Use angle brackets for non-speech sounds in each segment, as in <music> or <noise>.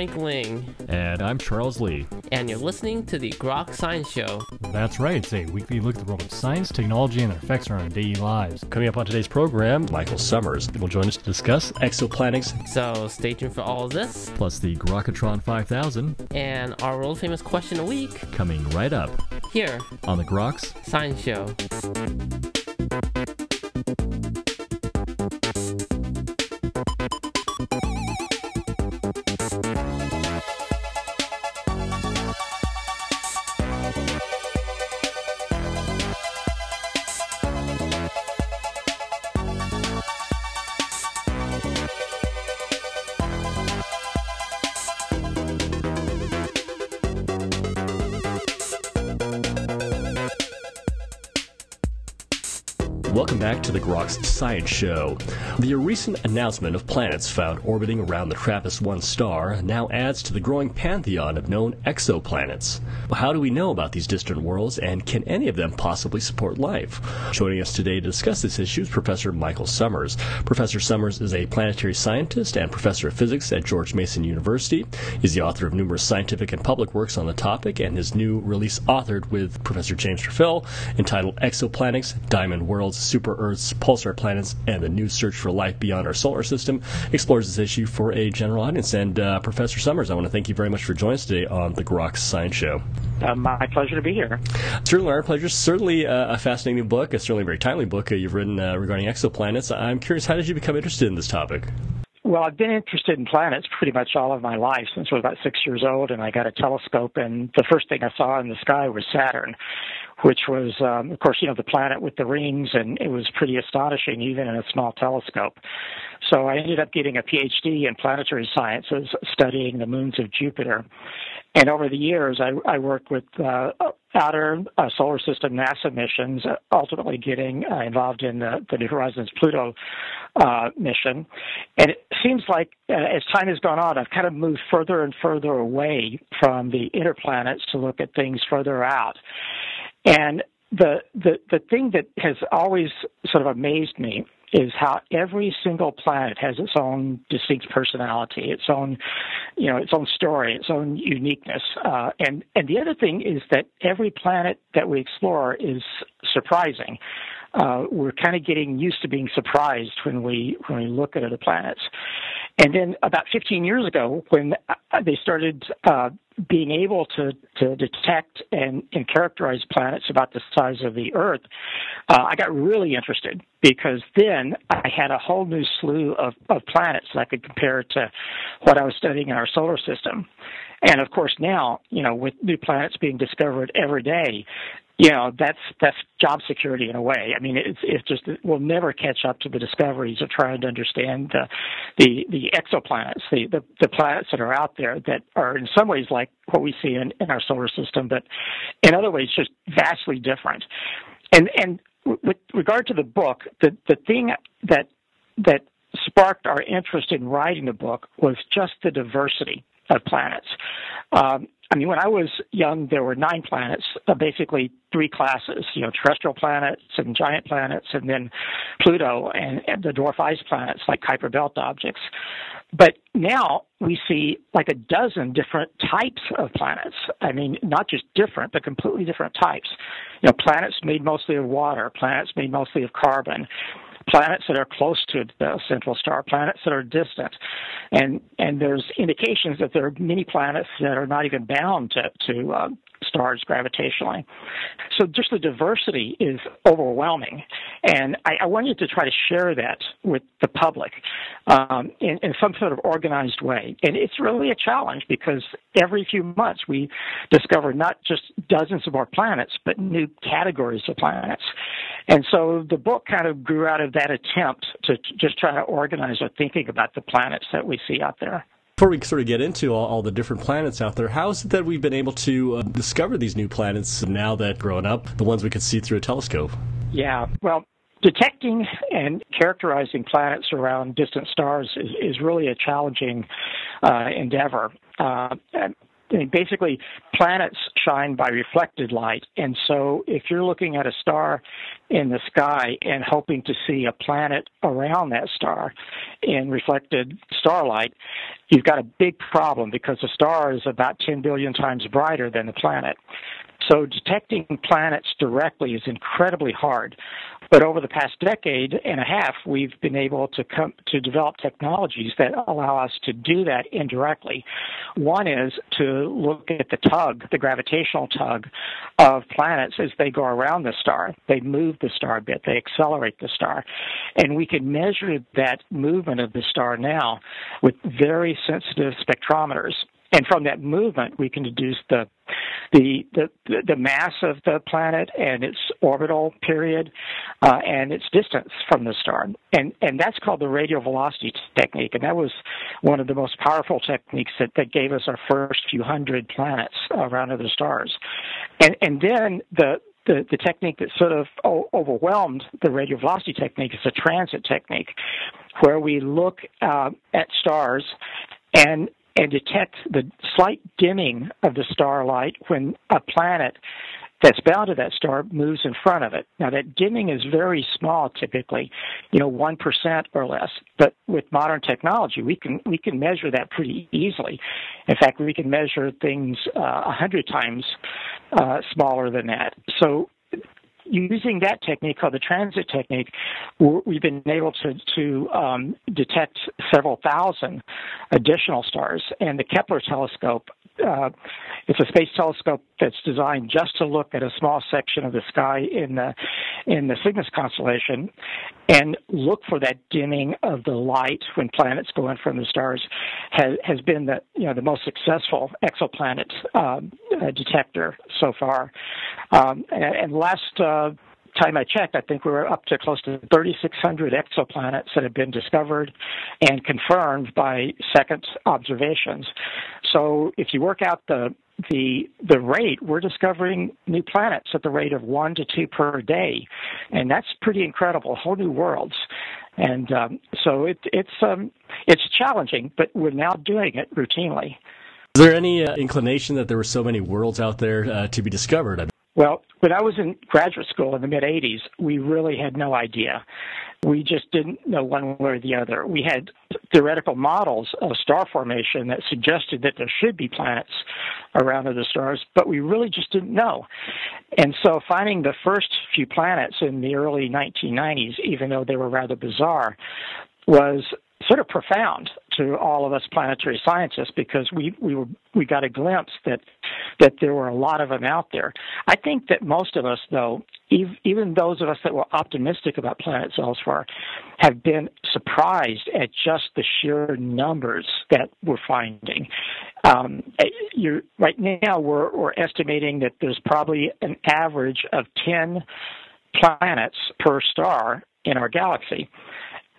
Frank Ling. And I'm Charles Lee. And you're listening to the Grok Science Show. That's right. It's a weekly look at the world of science, technology, and their effects on our daily lives. Coming up on today's program, Michael Summers will join us to discuss exoplanets. So stay tuned for all of this. Plus the Grokatron 5000. And our world famous question a week. Coming right up. Here. On the Groks Science Show. Welcome back to the Groks Science Show. The recent announcement of planets found orbiting around the TRAPPIST 1 star now adds to the growing pantheon of known exoplanets. How do we know about these distant worlds, and can any of them possibly support life? Joining us today to discuss this issue is Professor Michael Summers. Professor Summers is a planetary scientist and professor of physics at George Mason University. He's the author of numerous scientific and public works on the topic, and his new release, authored with Professor James Trefil, entitled Exoplanets, Diamond Worlds, super Earths, pulsar planets, and the new search for life beyond our solar system explores this issue for a general audience. And uh, Professor Summers, I want to thank you very much for joining us today on the Groks Science Show. Uh, my pleasure to be here. Certainly our pleasure. Certainly uh, a fascinating book, a certainly very timely book uh, you've written uh, regarding exoplanets. I'm curious, how did you become interested in this topic? Well, I've been interested in planets pretty much all of my life since I was about six years old, and I got a telescope, and the first thing I saw in the sky was Saturn, which was, um, of course, you know, the planet with the rings, and it was pretty astonishing even in a small telescope. So I ended up getting a PhD in planetary sciences, studying the moons of Jupiter. And over the years, I, I worked with uh, outer uh, solar system NASA missions, uh, ultimately getting uh, involved in the, the New Horizons Pluto uh, mission. And it seems like uh, as time has gone on, I've kind of moved further and further away from the inner planets to look at things further out. And the the the thing that has always sort of amazed me is how every single planet has its own distinct personality, its own, you know, its own story, its own uniqueness. Uh, and and the other thing is that every planet that we explore is surprising. Uh, we're kind of getting used to being surprised when we when we look at other planets. And then about 15 years ago, when uh, they started uh, being able to, to detect and, and characterize planets about the size of the Earth, uh, I got really interested because then I had a whole new slew of, of planets that I could compare to what I was studying in our solar system. And of course, now, you know, with new planets being discovered every day, you know that's that's job security in a way. I mean, it's it's just we'll never catch up to the discoveries of trying to understand the the, the exoplanets, the, the the planets that are out there that are in some ways like what we see in, in our solar system, but in other ways just vastly different. And and with regard to the book, the the thing that that sparked our interest in writing the book was just the diversity of planets. Um, I mean, when I was young, there were nine planets, uh, basically three classes, you know, terrestrial planets and giant planets, and then Pluto and, and the dwarf ice planets like Kuiper Belt objects. But now we see like a dozen different types of planets. I mean, not just different, but completely different types. You know, planets made mostly of water, planets made mostly of carbon, planets that are close to the central star, planets that are distant, and and there's indications that there are many planets that are not even bound to to uh, stars gravitationally. So just the diversity is overwhelming, and I, I wanted to try to share that with the public um, in, in some sort of organized way. And it's really a challenge because every few months we discover not just dozens of more planets, but new categories of planets. And so the book kind of grew out of that attempt to just try to organize our thinking about the planets that we see out there. Before we sort of get into all, all, the different planets out there, how is it that we've been able to uh, discover these new planets now that growing up, the ones we could see through a telescope? Yeah, well, detecting and characterizing planets around distant stars is, is really a challenging uh, endeavor. Uh, basically, planets shine by reflected light. And so if you're looking at a star in the sky and hoping to see a planet around that star in reflected starlight, you've got a big problem because the star is about 10 billion times brighter than the planet. So detecting planets directly is incredibly hard. But over the past decade and a half, we've been able to come to develop technologies that allow us to do that indirectly. One is to look at the tug, the gravitational tug of planets as they go around the star. They move the star a bit, they accelerate the star. And we can measure that movement of the star now with very sensitive spectrometers and from that movement we can deduce the the the, the mass of the planet and its orbital period uh, and its distance from the star. And and that's called the radial velocity technique. And that was one of the most powerful techniques that, that gave us our first few hundred planets around other stars. And and then the the, the technique that sort of overwhelmed the radial velocity technique is the transit technique, where we look uh, at stars and and detect the slight dimming of the starlight when a planet that's bound to that star moves in front of it. Now that dimming is very small typically, you know, 1% or less. But with modern technology, we can we can measure that pretty easily. In fact, we can measure things uh, a uh, hundred times uh, smaller than that. So using that technique called the transit technique, we've been able to, to um, detect several thousand additional stars. And the Kepler telescope uh, it's a space telescope that's designed just to look at a small section of the sky in the in the Cygnus constellation and look for that dimming of the light when planets go in from the stars has has been the you know the most successful exoplanet um, detector so far. Um, and, and, last uh, time I checked, I think we were up to close to 3,600 exoplanets that have been discovered and confirmed by second observations. So if you work out the the the rate, we're discovering new planets at the rate of one to two per day, and that's pretty incredible. Whole new worlds, and um, so it, it's um, it's challenging, but we're now doing it routinely. Is there any uh, inclination that there were so many worlds out there uh, to be discovered? Well, when I was in graduate school in the mid 80s, we really had no idea. We just didn't know one way or the other. We had theoretical models of star formation that suggested that there should be planets around other stars, but we really just didn't know. And so finding the first few planets in the early 1990s, even though they were rather bizarre, was sort of profound to all of us planetary scientists because we we were we got a glimpse that that there were a lot of them out there. I think that most of us, though, even those of us that were optimistic about planets elsewhere, have been surprised at just the sheer numbers that we're finding. Um, right now, we're, we're estimating that there's probably an average of 10 planets per star in our galaxy.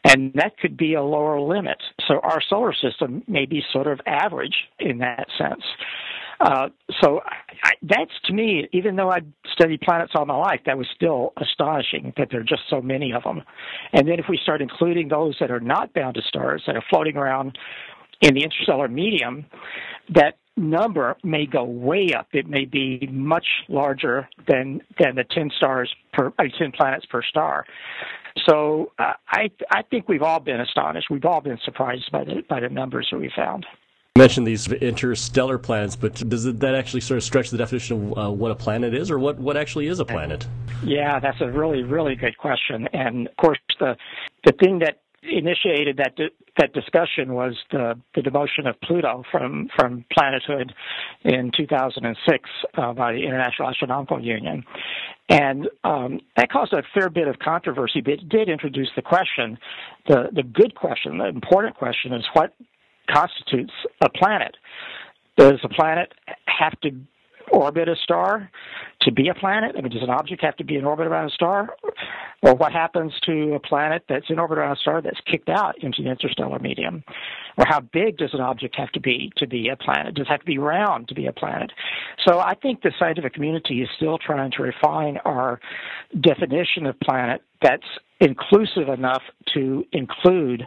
And that could be a lower limit. So our solar system may be sort of average in that sense. Uh, so I, that's to me, even though I'd studied planets all my life, that was still astonishing that there are just so many of them. And then if we start including those that are not bound to stars, that are floating around in the interstellar medium, that number may go way up. It may be much larger than than the ten stars per uh, ten planets per star. So uh, I I think we've all been astonished. We've all been surprised by the by the numbers that we found. You mentioned these interstellar planets, but does that actually sort of stretch the definition of uh, what a planet is, or what, what actually is a planet? Yeah, that's a really really good question. And of course, the the thing that initiated that di- that discussion was the the demotion of Pluto from from planethood in 2006 uh, by the International Astronomical Union, and um, that caused a fair bit of controversy. But it did introduce the question, the the good question, the important question is what constitutes a planet. Does a planet have to orbit a star to be a planet? I mean, does an object have to be in orbit around a star? Or what happens to a planet that's in orbit around a star that's kicked out into the interstellar medium? Or how big does an object have to be to be a planet? Does it have to be round to be a planet? So I think the scientific community is still trying to refine our definition of planet that's inclusive enough to include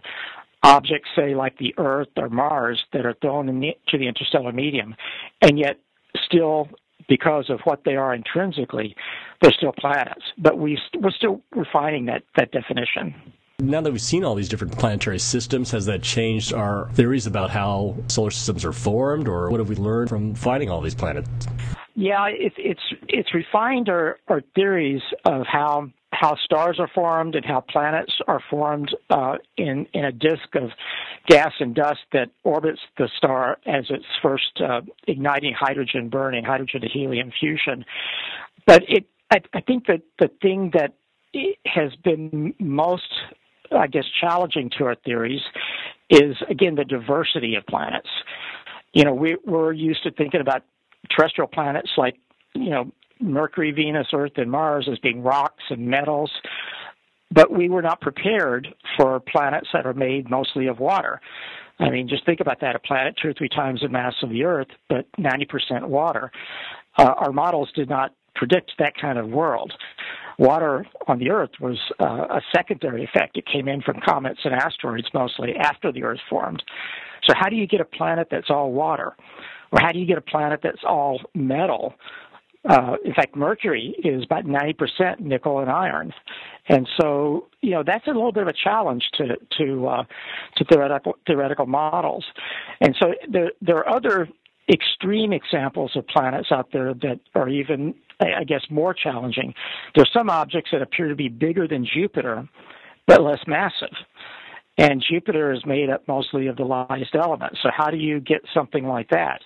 objects, say like the Earth or Mars, that are thrown into the interstellar medium, and yet still because of what they are intrinsically, they're still planets. But we we're still refining that that definition. Now that we've seen all these different planetary systems, has that changed our theories about how solar systems are formed, or what have we learned from finding all these planets? Yeah, it's it's it's refined our, our theories of how how stars are formed and how planets are formed uh, in in a disk of gas and dust that orbits the star as it's first uh, igniting hydrogen burning, hydrogen to helium fusion. But it, I, I think that the thing that has been most, I guess, challenging to our theories is again the diversity of planets. You know, we, we're used to thinking about terrestrial planets like you know Mercury, Venus, Earth, and Mars as being rocks and metals, but we were not prepared for planets that are made mostly of water. I mean, just think about that a planet two or three times the mass of the Earth, but 90% water. Uh, our models did not predict that kind of world. Water on the Earth was uh, a secondary effect. It came in from comets and asteroids mostly after the Earth formed. So, how do you get a planet that's all water? Or how do you get a planet that's all metal uh, in fact, mercury is about 90% nickel and iron. And so, you know, that's a little bit of a challenge to to uh, to theoretical theoretical models. And so there there are other extreme examples of planets out there that are even, I guess, more challenging. There's some objects that appear to be bigger than Jupiter, but less massive. And Jupiter is made up mostly of the lightest elements. So how do you get something like that?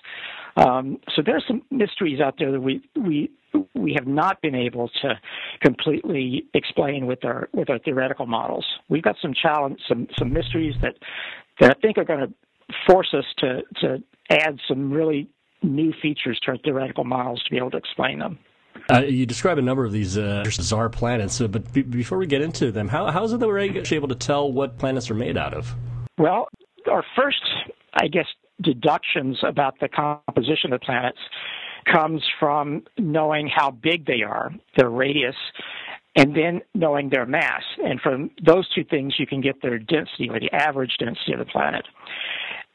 Um, so there's some mysteries out there that we we we have not been able to completely explain with our with our theoretical models. We've got some challenge, some some mysteries that that I think are going to force us to to add some really new features to our theoretical models to be able to explain them. Uh, you describe a number of these uh, bizarre planets, uh, but b- before we get into them, how, how is it that we're able to tell what planets are made out of? Well, our first, I guess, deductions about the composition of the planets comes from knowing how big they are, their radius, and then knowing their mass. And from those two things, you can get their density or the average density of the planet.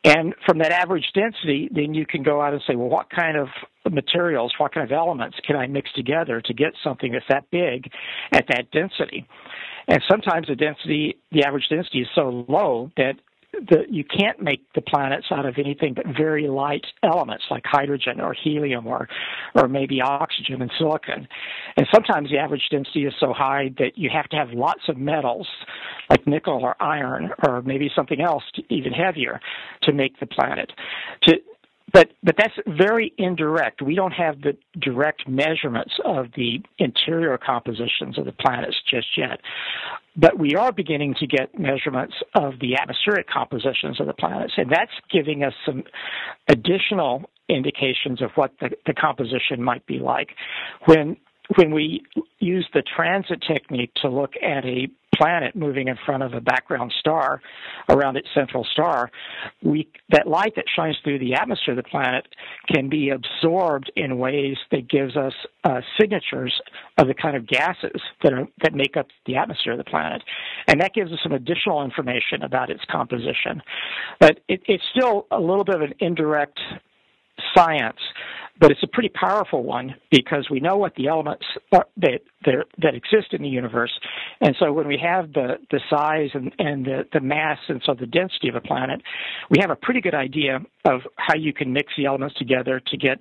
And from that average density, then you can go out and say, well, what kind of materials, what kind of elements can I mix together to get something that's that big at that density? And sometimes the density, the average density is so low that the, you can't make the planets out of anything but very light elements like hydrogen or helium or or maybe oxygen and silicon. And sometimes the average density is so high that you have to have lots of metals like nickel or iron or maybe something else even heavier to make the planet. To but but that's very indirect. We don't have the direct measurements of the interior compositions of the planets just yet. But we are beginning to get measurements of the atmospheric compositions of the planets, and that's giving us some additional indications of what the, the composition might be like. When when we use the transit technique to look at a planet moving in front of a background star around its central star, we that light that shines through the atmosphere of the planet can be absorbed in ways that gives us uh, signatures of the kind of gases that are that make up the atmosphere of the planet, and that gives us some additional information about its composition. But it, it's still a little bit of an indirect science but it's a pretty powerful one because we know what the elements uh, are, that that exist in the universe, and so when we have the the size and, and the the mass and so the density of a planet, we have a pretty good idea of how you can mix the elements together to get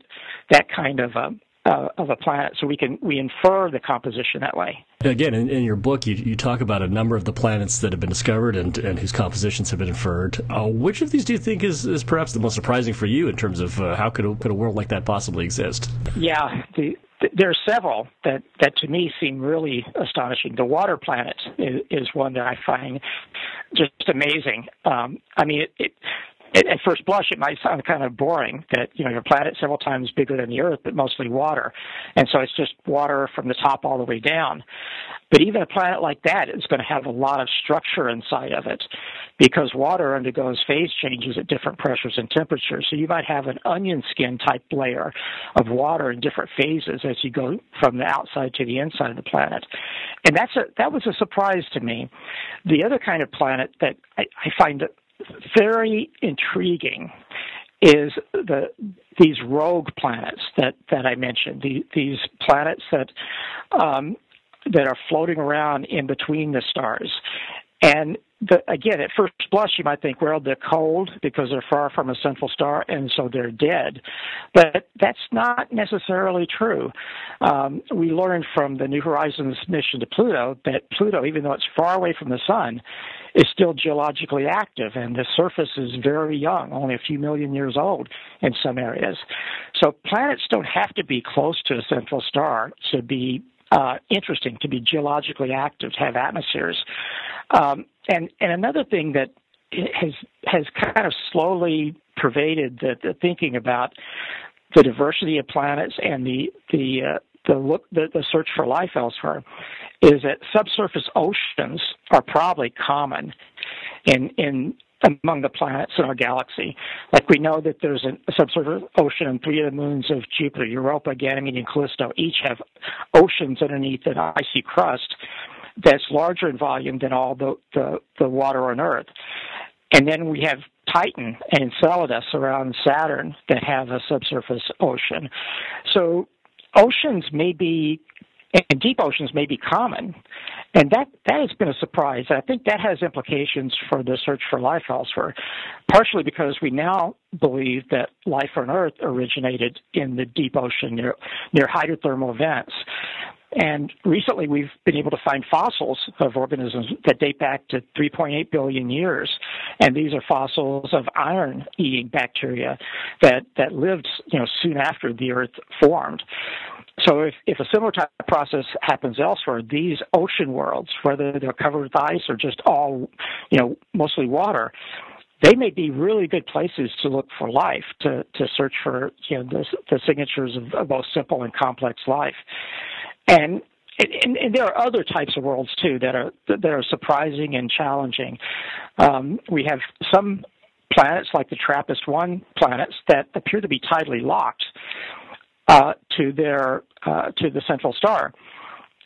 that kind of a, uh, of a planet, so we can we infer the composition that way. Again, in, in, your book, you, you talk about a number of the planets that have been discovered and, and whose compositions have been inferred. Uh, which of these do you think is, is perhaps the most surprising for you in terms of uh, how could a, could a world like that possibly exist? Yeah, the, the, there are several that, that to me seem really astonishing. The water planet is, is one that I find just amazing. Um, I mean, it, it at, at first blush, it might sound kind of boring that you know your planet's several times bigger than the Earth, but mostly water, and so it's just water from the top all the way down. But even a planet like that is going to have a lot of structure inside of it, because water undergoes phase changes at different pressures and temperatures. So you might have an onion skin type layer of water in different phases as you go from the outside to the inside of the planet, and that's a that was a surprise to me. The other kind of planet that I, I find very intriguing is the these rogue planets that that I mentioned. The, these planets that um, that are floating around in between the stars, and the, again, at first blush, you might think, well, they're cold because they're far from a central star, and so they're dead. But that's not necessarily true. Um, we learned from the New Horizons mission to Pluto that Pluto, even though it's far away from the sun, is still geologically active, and the surface is very young, only a few million years old in some areas. So planets don't have to be close to a central star to be uh, interesting, to be geologically active, to have atmospheres. Um, and and another thing that has has kind of slowly pervaded the, the thinking about the diversity of planets and the the uh, the look the, the search for life elsewhere is that subsurface oceans are probably common in in among the planets in our galaxy. Like we know that there's a subsurface ocean on three of the moons of Jupiter, Europa, Ganymede, and Callisto. Each have oceans underneath an icy crust that's larger in volume than all the, the, the water on Earth. And then we have Titan and Enceladus around Saturn that have a subsurface ocean. So oceans may be and deep oceans may be common, and that that has been a surprise. I think that has implications for the search for life elsewhere, partially because we now believe that life on Earth originated in the deep ocean near near hydrothermal vents. And recently, we've been able to find fossils of organisms that date back to 3.8 billion years, and these are fossils of iron-eating bacteria that that lived, you know, soon after the Earth formed. So, if, if a similar type of process happens elsewhere, these ocean worlds, whether they're covered with ice or just all, you know, mostly water, they may be really good places to look for life, to, to search for you know the, the signatures of, of both simple and complex life. And and, and, there are other types of worlds too that are that are surprising and challenging. Um, we have some planets like the TRAPPIST one planets that appear to be tidally locked uh, to their uh, to the central star.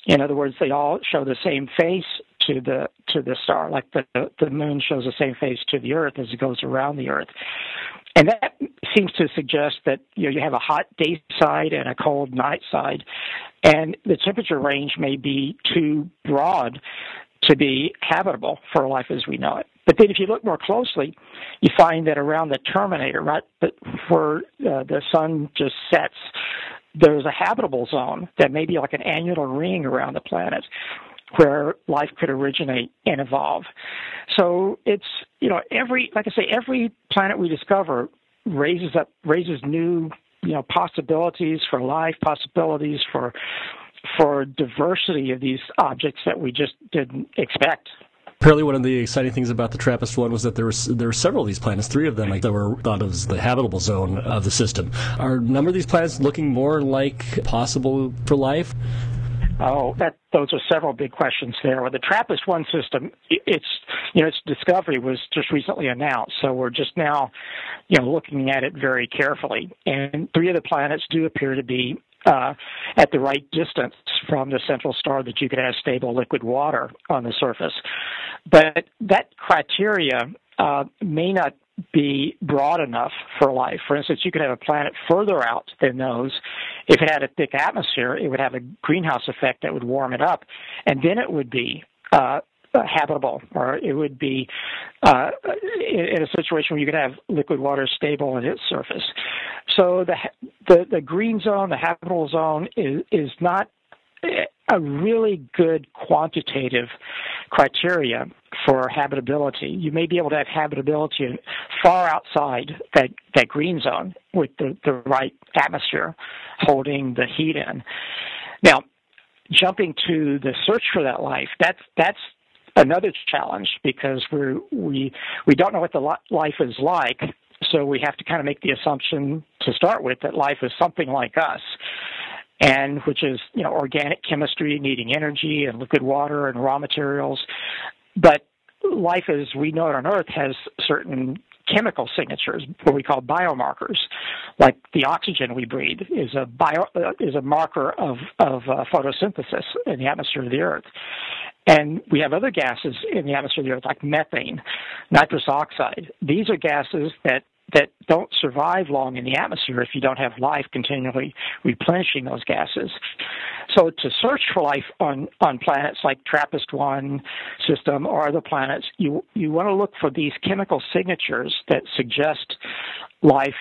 In other words, they all show the same face to the to the star, like the the moon shows the same face to the Earth as it goes around the Earth. And that seems to suggest that you know you have a hot day side and a cold night side, and the temperature range may be too broad to be habitable for life as we know it. But then, if you look more closely, you find that around the terminator, right, where uh, the sun just sets, there's a habitable zone that may be like an annular ring around the planet where life could originate and evolve. So it's you know every like I say every planet we discover raises up raises new you know possibilities for life, possibilities for for diversity of these objects that we just didn't expect. Apparently, one of the exciting things about the TRAPPIST one was that there was there were several of these planets, three of them like, that were thought of as the habitable zone of the system. Are a number of these planets looking more like possible for life? Oh, that those are several big questions there. With the TRAPPIST one system, its you know its discovery was just recently announced, so we're just now, you know, looking at it very carefully. And three of the planets do appear to be uh, at the right distance from the central star that you could have stable liquid water on the surface. But that criteria uh, may not be broad enough for life. For instance, you could have a planet further out than those. If it had a thick atmosphere, it would have a greenhouse effect that would warm it up, and then it would be uh, habitable, or it would be uh, in a situation where you could have liquid water stable on its surface. So the the, the green zone, the habitable zone, is is not a really good quantitative criteria for habitability. You may be able to have habitability far outside that, that green zone with the, the right atmosphere holding the heat in. Now, jumping to the search for that life, that's that's another challenge because we we we don't know what the life is like, so we have to kind of make the assumption to start with that life is something like us and which is you know organic chemistry needing energy and liquid water and raw materials but life as we know it on earth has certain chemical signatures what we call biomarkers like the oxygen we breathe is a bio uh, is a marker of of uh, photosynthesis in the atmosphere of the earth And we have other gases in the atmosphere, of the earth, like methane, nitrous oxide. These are gases that that don't survive long in the atmosphere if you don't have life continually replenishing those gases. So to search for life on, on planets like TRAPPIST-1 system or other planets, you you want to look for these chemical signatures that suggest life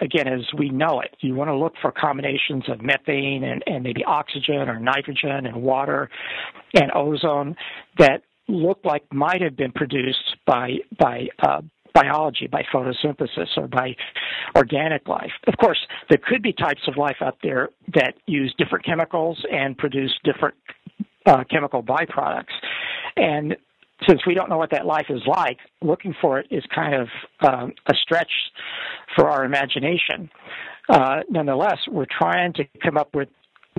again as we know it. You want to look for combinations of methane and, and maybe oxygen or nitrogen and water and ozone that look like might have been produced by by uh, biology, by photosynthesis, or by organic life. Of course, there could be types of life out there that use different chemicals and produce different uh, chemical byproducts. And since we don't know what that life is like, looking for it is kind of um, a stretch for our imagination. Uh, nonetheless, we're trying to come up with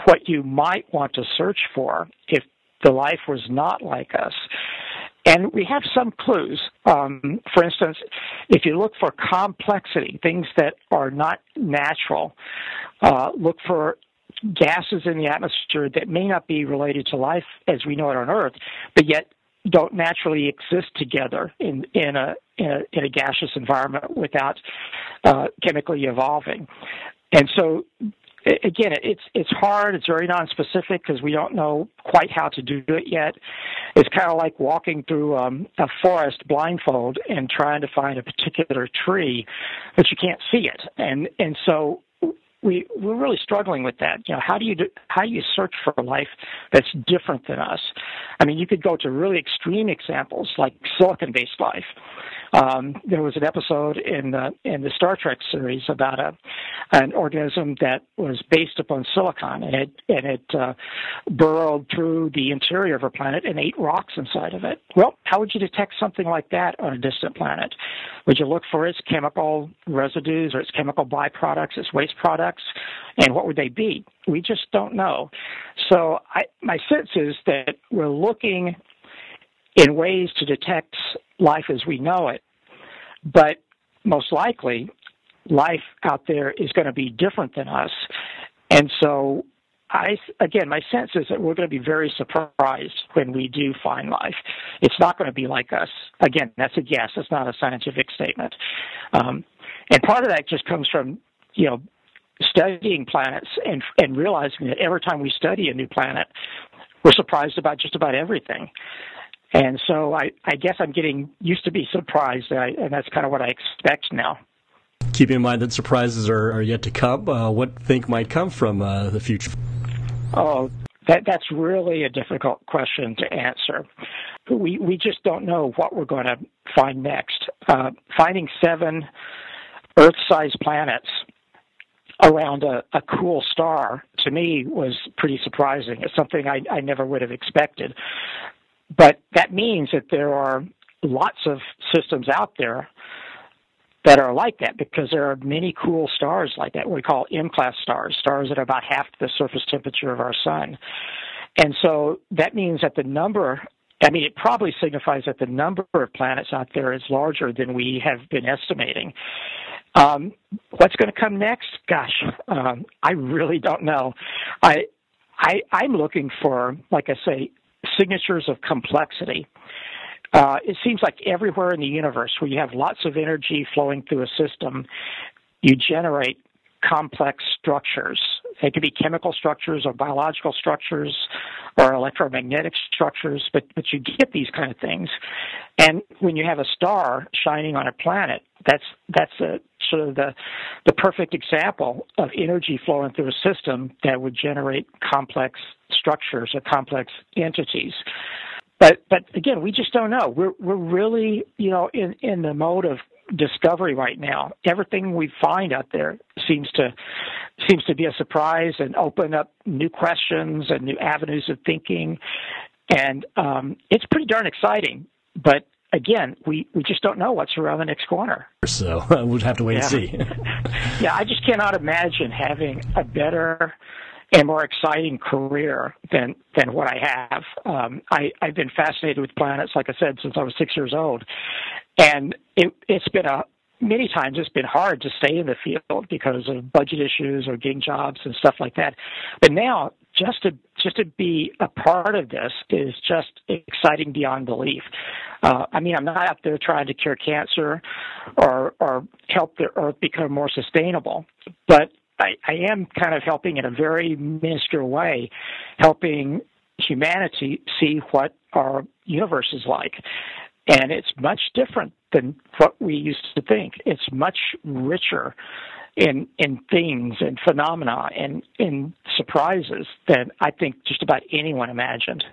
what you might want to search for if the life was not like us. And we have some clues. Um, for instance, if you look for complexity, things that are not natural, uh, look for gases in the atmosphere that may not be related to life as we know it on Earth, but yet don't naturally exist together in in a in a, in a gaseous environment without uh, chemically evolving. And so again, it's it's hard. It's very nonspecific because we don't know quite how to do it yet. It's kind of like walking through um, a forest blindfold and trying to find a particular tree, but you can't see it. And and so we we're really struggling with that. You know, how do you do, how do you search for a life that's different than us? I mean, you could go to really extreme examples like silicon-based life. Um, there was an episode in the in the Star Trek series about a an organism that was based upon silicon, and it and it uh, burrowed through the interior of a planet and ate rocks inside of it. Well, how would you detect something like that on a distant planet? Would you look for its chemical residues or its chemical byproducts, its waste products, and what would they be? We just don't know. So I, my sense is that we're looking in ways to detect life as we know it. But most likely, life out there is going to be different than us. And so, I, again, my sense is that we're going to be very surprised when we do find life. It's not going to be like us. Again, that's a guess. It's not a scientific statement. Um, and part of that just comes from, you know, studying planets and and realizing that every time we study a new planet, we're surprised about just about everything. And so I, I guess I'm getting used to be surprised, and that's kind of what I expect now. Keeping in mind that surprises are, are yet to come, uh, what think might come from uh, the future? Oh, that that's really a difficult question to answer. We we just don't know what we're going to find next. Uh, finding seven Earth-sized planets around a, a cool star to me was pretty surprising. It's something I, I never would have expected. But that means that there are lots of systems out there that are like that because there are many cool stars like that, we call M class stars, stars that are about half the surface temperature of our sun. And so that means that the number, I mean, it probably signifies that the number of planets out there is larger than we have been estimating. Um, what's going to come next? Gosh, um, I really don't know. I, I, I'm looking for, like I say, signatures of complexity. Uh, it seems like everywhere in the universe where you have lots of energy flowing through a system, you generate complex structures. They could be chemical structures or biological structures or electromagnetic structures, but, but you get these kind of things. And when you have a star shining on a planet, that's that's a sort of the the perfect example of energy flowing through a system that would generate complex structures or complex entities. But but again, we just don't know. We're we're really you know in in the mode of discovery right now. Everything we find out there seems to seems to be a surprise and open up new questions and new avenues of thinking, and um, it's pretty darn exciting. But again, we, we just don't know what's around the next corner. So <laughs> we'll have to wait yeah. and see. <laughs> yeah, I just cannot imagine having a better and more exciting career than than what I have. Um, I, I've been fascinated with planets, like I said, since I was six years old, and it, it's been a many times it's been hard to stay in the field because of budget issues or getting jobs and stuff like that. But now just to just to be a part of this is just exciting beyond belief. Uh, I mean, I'm not out there trying to cure cancer or or help the Earth become more sustainable, but I, I am kind of helping in a very minuscule way, helping humanity see what our universe is like. And it's much different than what we used to think. It's much richer in in things and phenomena and in surprises than I think just about anyone imagined.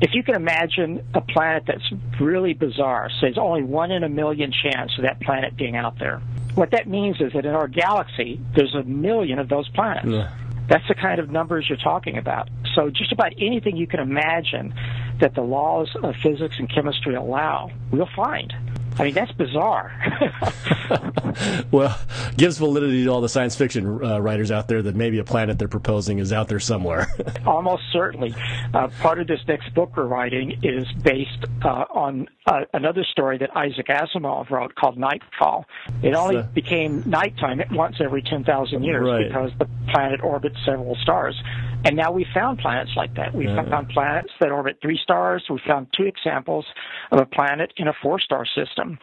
If you can imagine a planet that's really bizarre, say there's only one in a million chance of that planet being out there. What that means is that in our galaxy, there's a million of those planets. Yeah. That's the kind of numbers you're talking about. So just about anything you can imagine that the laws of physics and chemistry allow, we'll find. I mean, that's bizarre. <laughs> well, gives validity to all the science fiction uh, writers out there that maybe a planet they're proposing is out there somewhere. <laughs> Almost certainly. Uh, part of this next book we're writing is based uh, on uh, another story that Isaac Asimov wrote called Nightfall. It only became nighttime once every 10,000 years right. because the planet orbits several stars. And now we found planets like that. We yeah. found planets that orbit three stars. We found two examples of a planet in a four star system.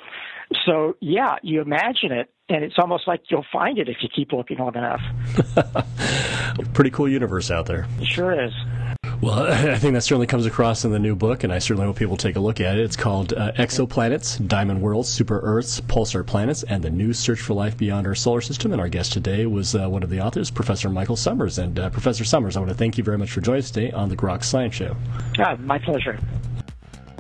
So, yeah, you imagine it, and it's almost like you'll find it if you keep looking long enough. <laughs> Pretty cool universe out there. It sure is. Well, <laughs> I think that certainly comes across in the new book, and I certainly hope people take a look at it. It's called uh, Exoplanets, Diamond Worlds, Super Earths, Pulsar Planets, and the New Search for Life Beyond Our Solar System. And our guest today was uh, one of the authors, Professor Michael Summers. And uh, Professor Summers, I want to thank you very much for joining us today on the Grok Science Show. My pleasure.